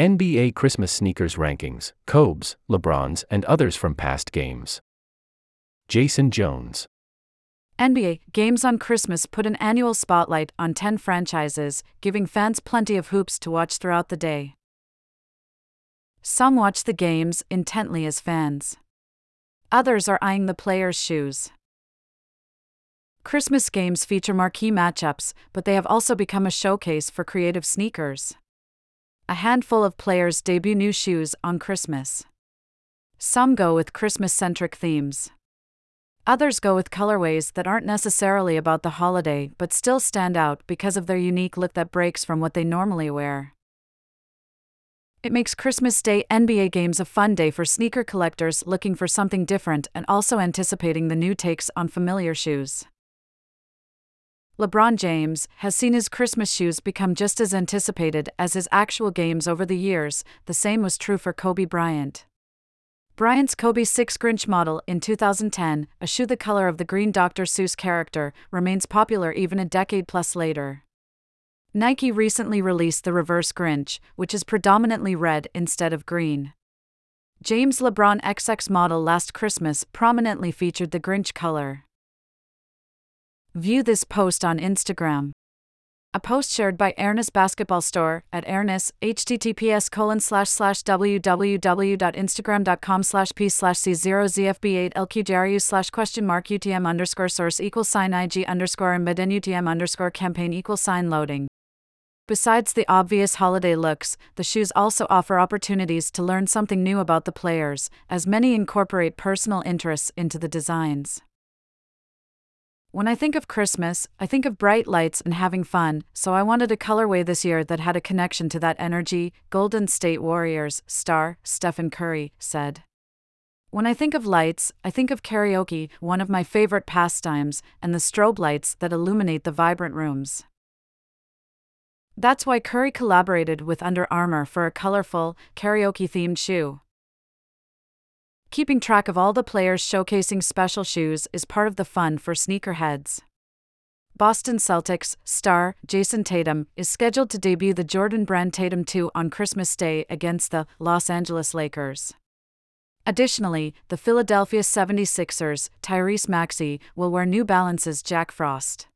NBA Christmas sneakers rankings, Kobe's, LeBron's, and others from past games. Jason Jones. NBA Games on Christmas put an annual spotlight on 10 franchises, giving fans plenty of hoops to watch throughout the day. Some watch the games intently as fans. Others are eyeing the players' shoes. Christmas games feature marquee matchups, but they have also become a showcase for creative sneakers. A handful of players debut new shoes on Christmas. Some go with Christmas centric themes. Others go with colorways that aren't necessarily about the holiday but still stand out because of their unique look that breaks from what they normally wear. It makes Christmas Day NBA games a fun day for sneaker collectors looking for something different and also anticipating the new takes on familiar shoes. LeBron James has seen his Christmas shoes become just as anticipated as his actual games over the years, the same was true for Kobe Bryant. Bryant's Kobe 6 Grinch model in 2010, a shoe the color of the green Dr. Seuss character, remains popular even a decade plus later. Nike recently released the Reverse Grinch, which is predominantly red instead of green. James LeBron XX model last Christmas prominently featured the Grinch color. View this post on Instagram. A post shared by Airness Basketball Store at Airness, https colon slash slash www.instagram.com slash p slash c0zfb8 lqjru slash question mark utm underscore source equal sign ig underscore embed utm underscore campaign equal sign loading. Besides the obvious holiday looks, the shoes also offer opportunities to learn something new about the players, as many incorporate personal interests into the designs. When I think of Christmas, I think of bright lights and having fun, so I wanted a colorway this year that had a connection to that energy, Golden State Warriors star Stephen Curry said. When I think of lights, I think of karaoke, one of my favorite pastimes, and the strobe lights that illuminate the vibrant rooms. That's why Curry collaborated with Under Armour for a colorful, karaoke themed shoe. Keeping track of all the players showcasing special shoes is part of the fun for sneakerheads. Boston Celtics star Jayson Tatum is scheduled to debut the Jordan Brand Tatum 2 on Christmas Day against the Los Angeles Lakers. Additionally, the Philadelphia 76ers Tyrese Maxey will wear New Balance's Jack Frost.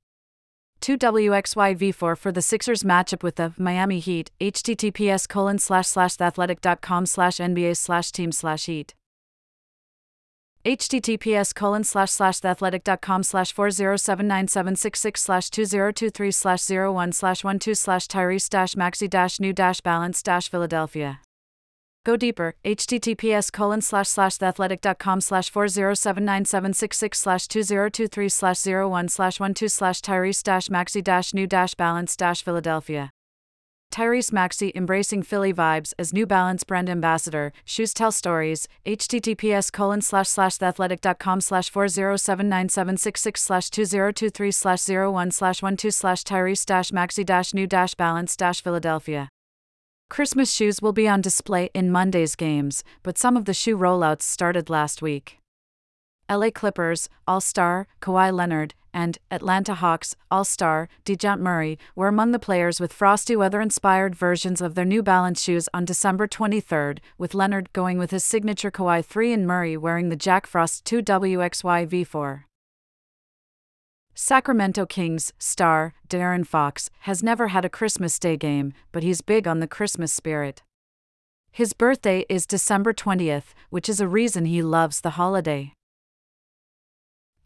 2WXYV4 for the Sixers matchup with the Miami Heat, https colon slash slash theathletic.com slash NBA slash team slash heat https colon slash slash theathletic.com slash 4079766 slash 2023 slash 01 slash 12 slash Tyrese dash Maxey dash new dash balance dash Philadelphia. Go deeper, https colon slash slash theathletic.com slash 4079766 slash 2023 slash 01 slash 12 slash Tyrese dash Maxey dash new dash balance dash Philadelphia. Tyrese Maxey embracing Philly vibes as New Balance brand ambassador. Shoes tell stories. https colon slash slash theathletic.com slash 4079766 slash 2023 slash 01 slash 12 slash Tyrese dash Maxey dash new dash balance dash Philadelphia. Christmas shoes will be on display in Monday's games, but some of the shoe rollouts started last week. LA Clippers, All Star, Kawhi Leonard, and Atlanta Hawks, All Star, DeJounte Murray, were among the players with frosty weather inspired versions of their New Balance shoes on December 23, with Leonard going with his signature Kawhi 3 and Murray wearing the Jack Frost 2 WXY V4. Sacramento Kings star De'Aaron Fox has never had a Christmas Day game, but he's big on the Christmas spirit. His birthday is December 20th, which is a reason he loves the holiday.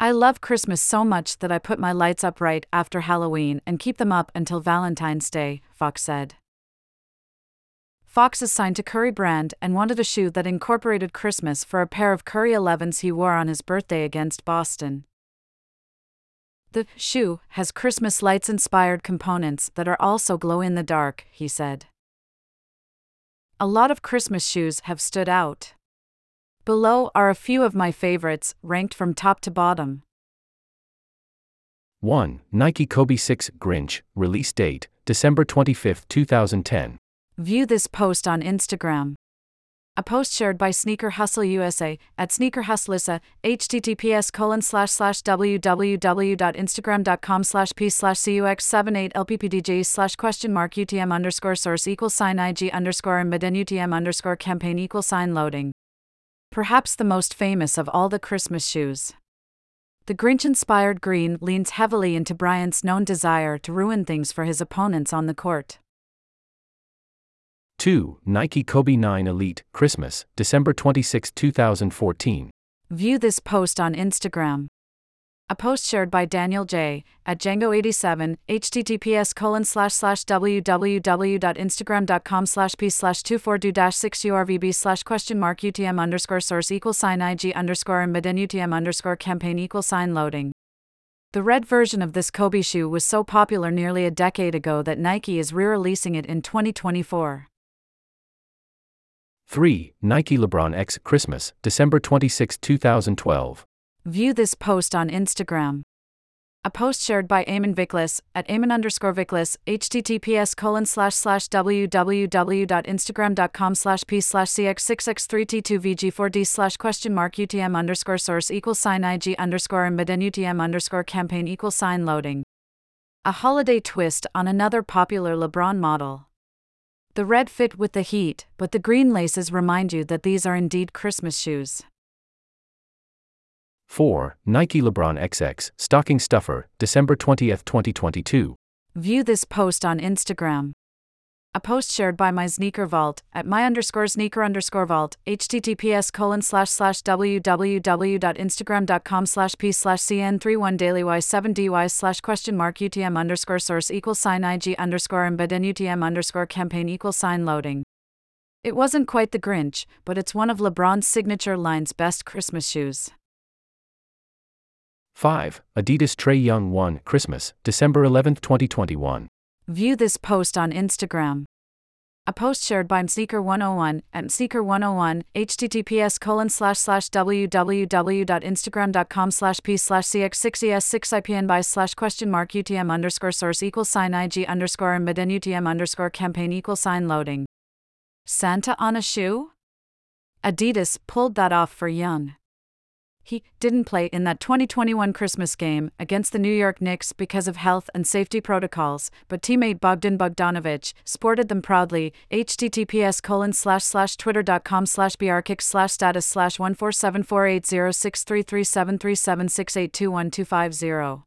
I love Christmas so much that I put my lights up right after Halloween and keep them up until Valentine's Day, Fox said. Fox is signed to Curry Brand and wanted a shoe that incorporated Christmas for a pair of Curry 11s he wore on his birthday against Boston. The shoe has Christmas lights inspired components that are also glow in the dark, he said. A lot of Christmas shoes have stood out. Below are a few of my favorites, ranked from top to bottom. 1. Nike Kobe 6 Grinch, release date December 25, 2010. View this post on Instagram. A post shared by Sneaker Hustle USA at Sneaker Hustlissa, https colon slash slash www.instagram.com slash p slash cux78 lppdg slash question mark utm underscore source equal sign ig underscore embed utm underscore campaign equal sign loading. Perhaps the most famous of all the Christmas shoes. The Grinch inspired green leans heavily into Bryant's known desire to ruin things for his opponents on the court. 2. Nike Kobe 9 Elite, Christmas, December 26, 2014. View this post on Instagram. A post shared by Daniel J. at Django87, https colon slash slash www.instagram.com slash p slash 24 dash 6 urvb slash question mark utm underscore source equal sign ig underscore embed utm underscore campaign equal sign loading. The red version of this Kobe shoe was so popular nearly a decade ago that Nike is re releasing it in 2024. 3. Nike LeBron X Christmas, December 26, 2012. View this post on Instagram. A post shared by Eamon Vickless at Eamon underscore Vickless, https colon slash slash www.instagram.com slash p slash cx6x3t2vg4d slash question mark utm underscore source equal sign ig underscore embed utm underscore campaign equal sign loading. A holiday twist on another popular LeBron model. The red fit with the heat, but the green laces remind you that these are indeed Christmas shoes. 4. Nike LeBron XX Stocking Stuffer, December 20, 2022. View this post on Instagram. A post shared by my sneaker vault at my underscore sneaker underscore vault, https colon slash slash www.instagram.com slash p slash cn31 daily y7 dy slash question mark utm underscore source equal sign ig underscore embed utm underscore campaign equal sign loading. It wasn't quite the Grinch, but it's one of LeBron's signature line's best Christmas shoes. 5. Adidas Trae Young 1 Christmas, December 11, 2021. View this post on Instagram. A post shared by Mseeker101 at Mseeker101, https colon slash slash www.instagram.com slash p slash cx6es6ipn by slash question mark utm underscore source equal sign ig underscore embed utm underscore campaign equal sign loading. Santa on a shoe? Adidas pulled that off for Young he didn't play in that 2021 Christmas game against the New York Knicks because of health and safety protocols, but teammate Bogdan Bogdanovic sported them proudly. https colon slash slash twitter.com slash brkicks slash status slash 1474806337376821250.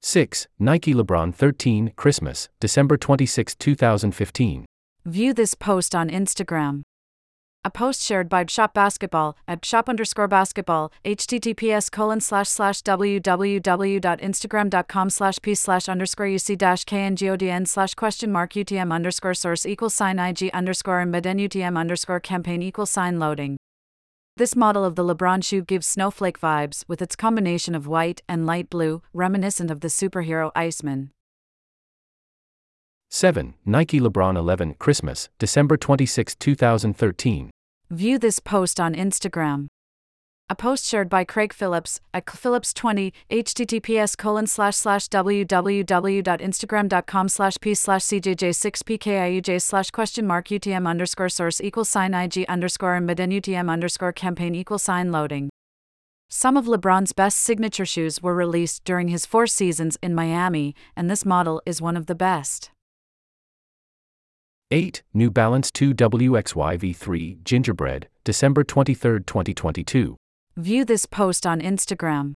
6. Nike LeBron 13 Christmas, December 26, 2015. View this post on Instagram. A post shared by Shop Basketball at shop underscore basketball, https colon slash slash www.instagram.com slash p slash underscore uc dash kngodn slash question mark utm underscore source equal sign ig underscore embed utm underscore campaign equal sign loading. This model of the LeBron shoe gives snowflake vibes with its combination of white and light blue, reminiscent of the superhero Iceman. 7. Nike LeBron 11 Christmas, December 26, 2013. View this post on Instagram. A post shared by Craig Phillips at Phillips20, https colon slash slash www.instagram.com slash p slash cjj6pkiuj slash question mark utm underscore source equal sign ig underscore embed utm underscore campaign equal sign loading. Some of LeBron's best signature shoes were released during his four seasons in Miami, and this model is one of the best. 8. New Balance 2 WXY V3 Gingerbread, December 23, 2022. View this post on Instagram.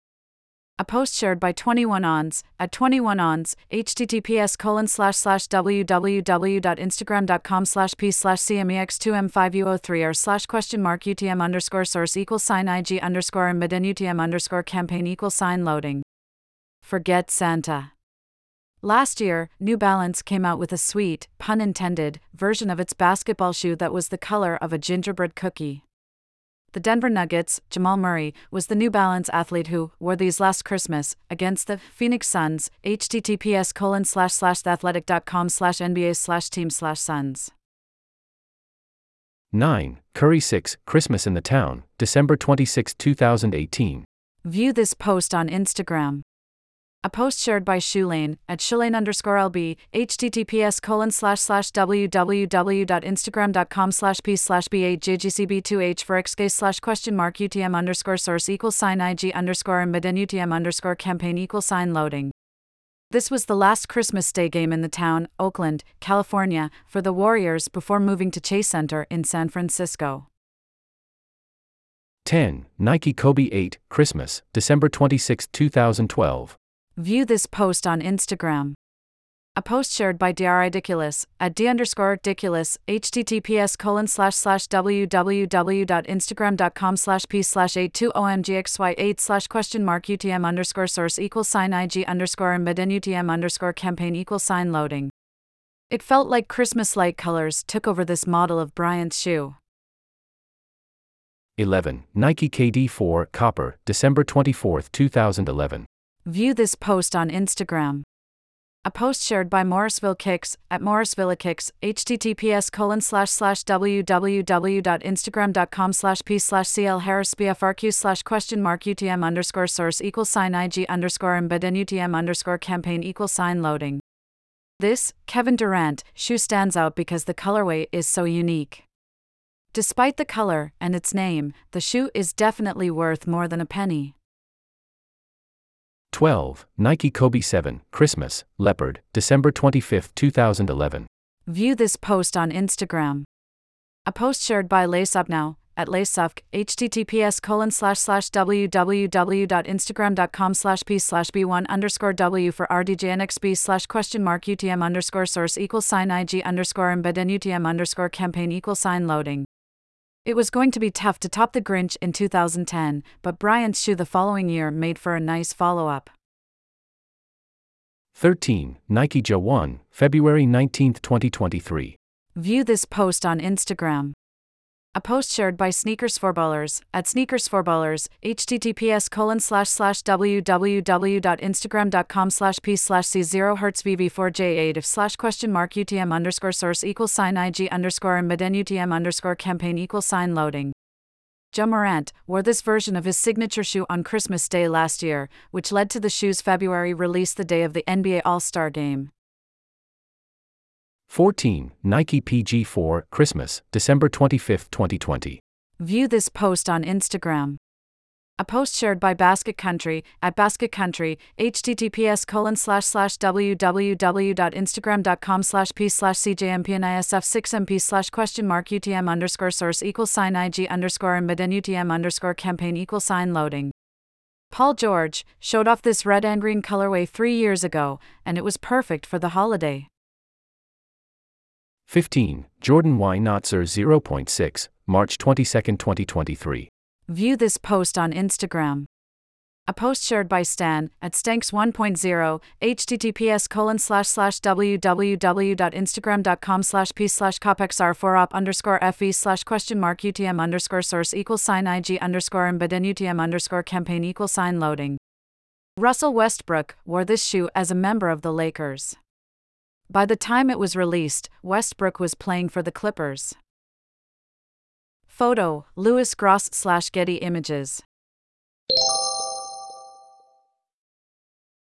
A post shared by 21 ons at 21 ons https colon slash slash www.instagram.com slash p slash cmex2m5u03 or slash question mark utm underscore source equal sign ig underscore embed utm underscore campaign equal sign loading. Forget Santa. Last year, New Balance came out with a sweet, pun intended, version of its basketball shoe that was the color of a gingerbread cookie. The Denver Nuggets, Jamal Murray, was the New Balance athlete who wore these last Christmas against the Phoenix Suns. https colon slash slash theathletic.com slash NBA slash team slash Suns. 9. Curry 6 Christmas in the Town, December 26, 2018. View this post on Instagram. A post shared by Shoelane at shoelane underscore lb, https colon slash slash www.instagram.com slash p slash b8jgcb2h for xk slash question mark utm underscore source equal sign ig underscore and utm underscore campaign equal sign loading. This was the last Christmas Day game in the town, Oakland, California, for the Warriors before moving to Chase Center in San Francisco. 10. Nike Kobe 8, Christmas, December 26, 2012. View this post on Instagram. A post shared by Ridiculous at d underscore ridiculous https colon slash slash www.instagram.com slash p slash 82omgxy8 slash question mark utm underscore source equal sign ig underscore embed utm underscore campaign equal sign loading. It felt like Christmas light colors took over this model of Bryant's shoe. 11. Nike KD4 Copper, December 24, 2011. View this post on Instagram. A post shared by Morrisville Kicks at Morrisville Kicks, https colon slash slash www.instagram.com slash p slash cl harris bfrq slash question mark utm underscore source equal sign ig underscore embed utm underscore campaign equal sign loading. This, Kevin Durant, shoe stands out because the colorway is so unique. Despite the color and its name, the shoe is definitely worth more than a penny. 12. Nike Kobe 7, Christmas, Leopard, December 25, 2011. View this post on Instagram. A post shared by Laceupnow at Laceupk, https colon slash slash www.instagram.com slash p slash b1 underscore w for rdjnxb slash question mark utm underscore source equal sign ig underscore embed utm underscore campaign equal sign loading. It was going to be tough to top the Grinch in 2010, but Bryant's shoe the following year made for a nice follow up. 13. Nike Ja 1, February 19, 2023. View this post on Instagram. A post shared by Sneakers for Ballers at Sneakers for Ballers, https colon slash slash www.instagram.com slash p slash c0 hertz vv4j8 if slash question mark utm underscore source equal sign ig underscore and utm underscore campaign equal sign loading. Ja Morant wore this version of his signature shoe on Christmas Day last year, which led to the shoe's February release the day of the NBA All Star Game. 14. Nike PG4 Christmas, December 25, 2020. View this post on Instagram. A post shared by Basket Country at Basket Country, https colon slash slash www.instagram.com slash p slash cjmpnisf6mp slash question mark utm underscore source equal sign ig underscore embed utm underscore campaign sign loading. Paul George showed off this red and green colorway three years ago, and it was perfect for the holiday. 15. Jordan Why Not Zer 0.6, March 22, 2023. View this post on Instagram. A post shared by Stan at Stanks 1.0, https colon slash slash www.instagram.com slash p slash copxr4op underscore fe slash question mark utm underscore source equal sign ig underscore embed utm underscore campaign equal sign loading. Russell Westbrook wore this shoe as a member of the Lakers. By the time it was released, Westbrook was playing for the Clippers. Photo Louis Gross slash Getty Images